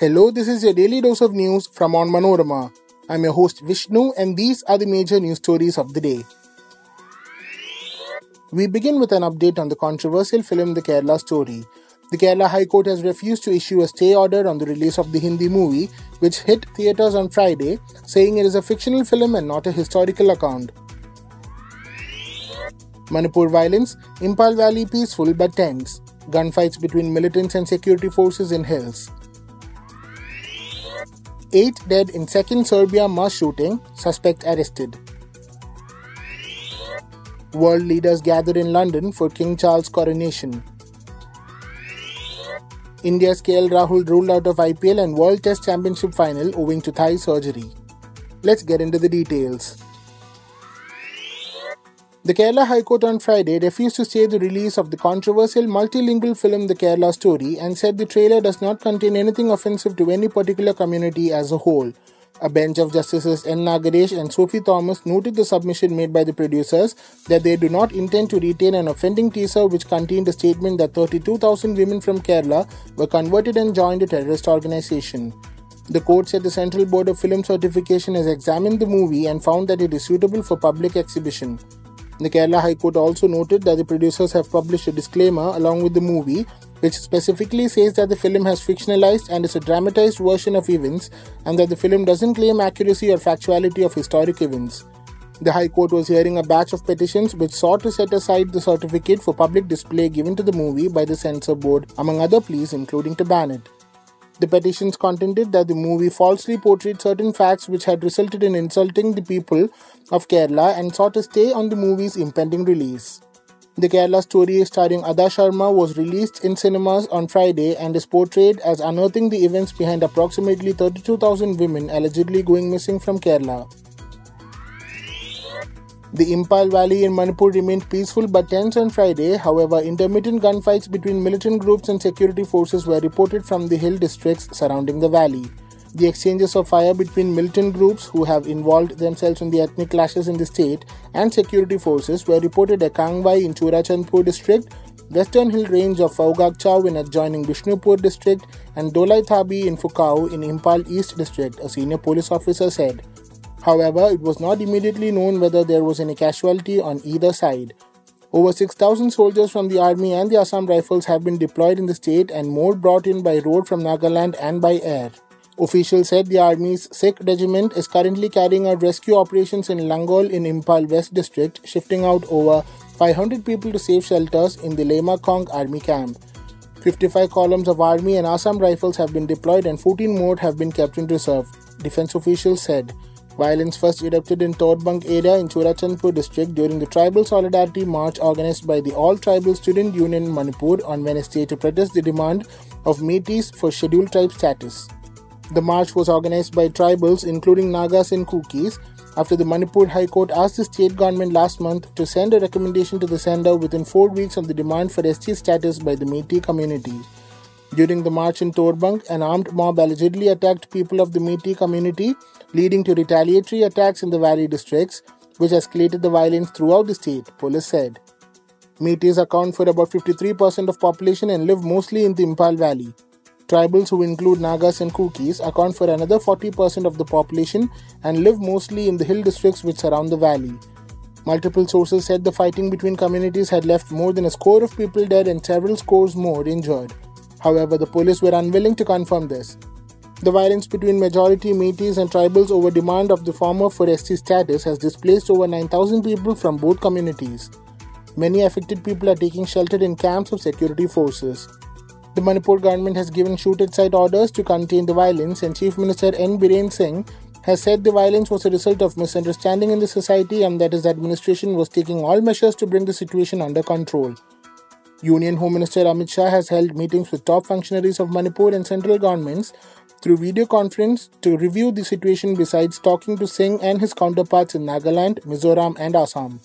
Hello, this is your daily dose of news from Onmanorama. I'm your host Vishnu, and these are the major news stories of the day. We begin with an update on the controversial film The Kerala Story. The Kerala High Court has refused to issue a stay order on the release of the Hindi movie, which hit theatres on Friday, saying it is a fictional film and not a historical account. Manipur violence, Imphal Valley peaceful but tense. Gunfights between militants and security forces in hills. 8 dead in second Serbia mass shooting, suspect arrested. World leaders gather in London for King Charles' coronation. India's KL Rahul ruled out of IPL and World Test Championship final owing to thigh surgery. Let's get into the details. The Kerala High Court on Friday refused to stay the release of the controversial multilingual film The Kerala Story and said the trailer does not contain anything offensive to any particular community as a whole. A bench of Justices N. Nagaresh and Sophie Thomas noted the submission made by the producers that they do not intend to retain an offending teaser which contained a statement that 32,000 women from Kerala were converted and joined a terrorist organization. The court said the Central Board of Film Certification has examined the movie and found that it is suitable for public exhibition. The Kerala High Court also noted that the producers have published a disclaimer along with the movie, which specifically says that the film has fictionalized and is a dramatized version of events, and that the film doesn't claim accuracy or factuality of historic events. The High Court was hearing a batch of petitions which sought to set aside the certificate for public display given to the movie by the censor board, among other pleas, including to ban it. The petitions contended that the movie falsely portrayed certain facts which had resulted in insulting the people of Kerala and sought a stay on the movie's impending release. The Kerala story starring Adah Sharma was released in cinemas on Friday and is portrayed as unearthing the events behind approximately 32,000 women allegedly going missing from Kerala. The Imphal Valley in Manipur remained peaceful but tense on Friday. However, intermittent gunfights between militant groups and security forces were reported from the hill districts surrounding the valley. The exchanges of fire between militant groups who have involved themselves in the ethnic clashes in the state and security forces were reported at Kangwai in Churachandpur district, Western Hill range of Phougachow in adjoining Bishnupur district, and Dolai Thabi in Phukau in Imphal East district, a senior police officer said. However, it was not immediately known whether there was any casualty on either side. Over 6,000 soldiers from the army and the Assam Rifles have been deployed in the state and more brought in by road from Nagaland and by air. Officials said the army's Sikh regiment is currently carrying out rescue operations in Langol in Imphal West district, shifting out over 500 people to safe shelters in the Leimakhong army camp. 55 columns of army and Assam Rifles have been deployed and 14 more have been kept in reserve, defense officials said. Violence first erupted in Torbang area in Churachandpur district during the Tribal Solidarity March organized by the All Tribal Student Union Manipur on Wednesday to protest the demand of Meiteis for scheduled tribe status. The march was organized by tribals including Nagas and Kukis after the Manipur High Court asked the state government last month to send a recommendation to the Centre within four weeks of the demand for ST status by the Meitei community. During the march in Torbang, an armed mob allegedly attacked people of the Meitei community, leading to retaliatory attacks in the valley districts, which escalated the violence throughout the state, police said. Meiteis account for about 53% of population and live mostly in the Imphal Valley. Tribals who include Nagas and Kukis account for another 40% of the population and live mostly in the hill districts which surround the valley. Multiple sources said the fighting between communities had left more than a score of people dead and several scores more injured. However, the police were unwilling to confirm this. The violence between majority Meiteis and tribals over demand of the former for ST status has displaced over 9,000 people from both communities. Many affected people are taking shelter in camps of security forces. The Manipur government has given shoot at sight orders to contain the violence, and Chief Minister N. Biren Singh has said the violence was a result of misunderstanding in the society and that his administration was taking all measures to bring the situation under control. Union Home Minister Amit Shah has held meetings with top functionaries of Manipur and central governments through video conference to review the situation besides talking to Singh and his counterparts in Nagaland, Mizoram, and Assam.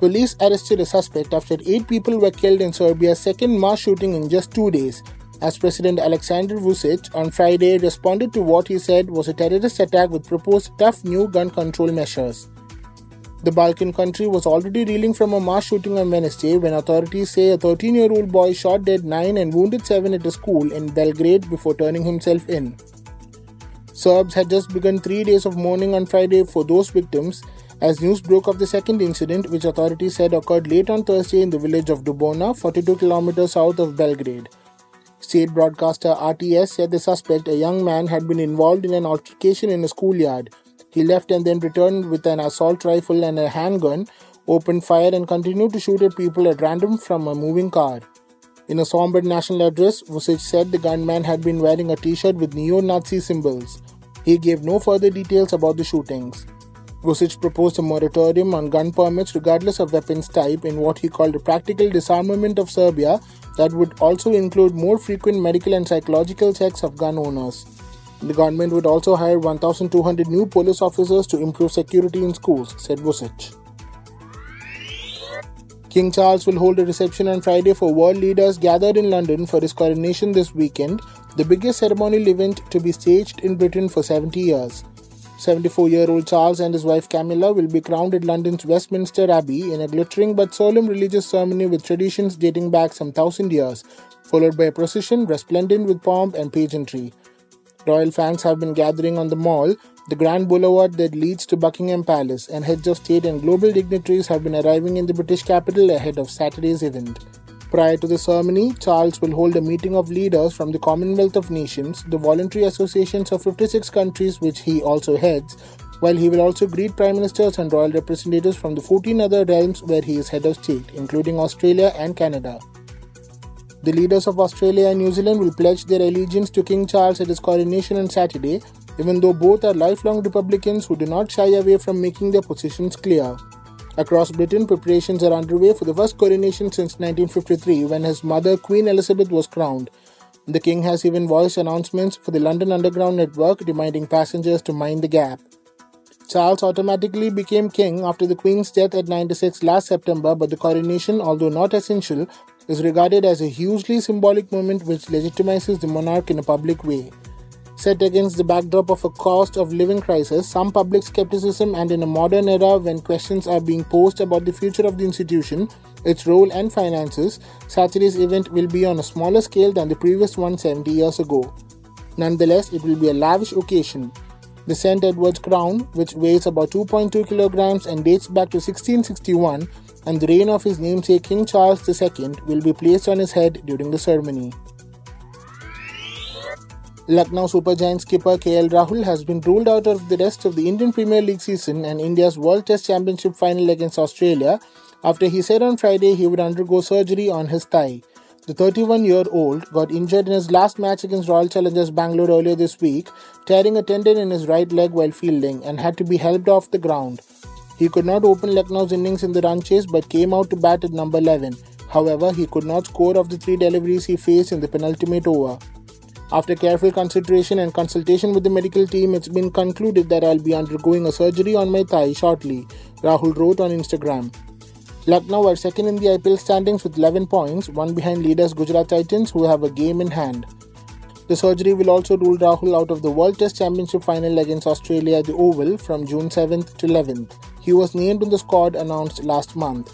Police arrested a suspect after eight people were killed in Serbia's second mass shooting in just two days, as President Alexander Vucic on Friday responded to what he said was a terrorist attack with proposed tough new gun control measures. The Balkan country was already reeling from a mass shooting on Wednesday when authorities say a 13 year old boy shot dead 9 and wounded 7 at a school in Belgrade before turning himself in. Serbs had just begun three days of mourning on Friday for those victims as news broke of the second incident, which authorities said occurred late on Thursday in the village of Dubona, 42 kilometers south of Belgrade. State broadcaster RTS said the suspect, a young man, had been involved in an altercation in a schoolyard. He left and then returned with an assault rifle and a handgun, opened fire, and continued to shoot at people at random from a moving car. In a somber national address, Vucic said the gunman had been wearing a t shirt with neo Nazi symbols. He gave no further details about the shootings. Vucic proposed a moratorium on gun permits regardless of weapons type in what he called a practical disarmament of Serbia that would also include more frequent medical and psychological checks of gun owners. The government would also hire 1,200 new police officers to improve security in schools, said Vucic. King Charles will hold a reception on Friday for world leaders gathered in London for his coronation this weekend, the biggest ceremonial event to be staged in Britain for 70 years. 74 year old Charles and his wife Camilla will be crowned at London's Westminster Abbey in a glittering but solemn religious ceremony with traditions dating back some thousand years, followed by a procession resplendent with pomp and pageantry. Royal fans have been gathering on the mall, the grand boulevard that leads to Buckingham Palace, and heads of state and global dignitaries have been arriving in the British capital ahead of Saturday's event. Prior to the ceremony, Charles will hold a meeting of leaders from the Commonwealth of Nations, the voluntary associations of 56 countries which he also heads, while he will also greet prime ministers and royal representatives from the 14 other realms where he is head of state, including Australia and Canada. The leaders of Australia and New Zealand will pledge their allegiance to King Charles at his coronation on Saturday, even though both are lifelong Republicans who do not shy away from making their positions clear. Across Britain, preparations are underway for the first coronation since 1953 when his mother, Queen Elizabeth, was crowned. The King has even voiced announcements for the London Underground network reminding passengers to mind the gap. Charles automatically became king after the Queen's death at 96 last September, but the coronation, although not essential, is regarded as a hugely symbolic moment which legitimizes the monarch in a public way. Set against the backdrop of a cost of living crisis, some public skepticism, and in a modern era when questions are being posed about the future of the institution, its role, and finances, Saturday's event will be on a smaller scale than the previous one 70 years ago. Nonetheless, it will be a lavish occasion. The St. Edward's crown, which weighs about 2.2 kilograms and dates back to 1661, and the reign of his namesake King Charles II, will be placed on his head during the ceremony. Lucknow Super Giants skipper KL Rahul has been ruled out of the rest of the Indian Premier League season and India's World Test Championship final against Australia after he said on Friday he would undergo surgery on his thigh. The 31 year old got injured in his last match against Royal Challengers Bangalore earlier this week, tearing a tendon in his right leg while fielding and had to be helped off the ground. He could not open Lucknow's innings in the run chase but came out to bat at number 11. However, he could not score of the three deliveries he faced in the penultimate over. After careful consideration and consultation with the medical team, it's been concluded that I'll be undergoing a surgery on my thigh shortly, Rahul wrote on Instagram. Lucknow are second in the IPL standings with 11 points, one behind leaders Gujarat Titans, who have a game in hand. The surgery will also rule Rahul out of the World Test Championship final against Australia at the Oval from June 7th to 11th. He was named in the squad announced last month.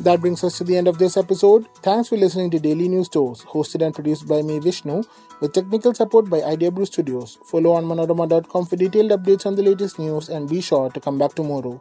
That brings us to the end of this episode. Thanks for listening to Daily News Dose, hosted and produced by me, Vishnu, with technical support by Idea Brew Studios. Follow on manorama.com for detailed updates on the latest news and be sure to come back tomorrow.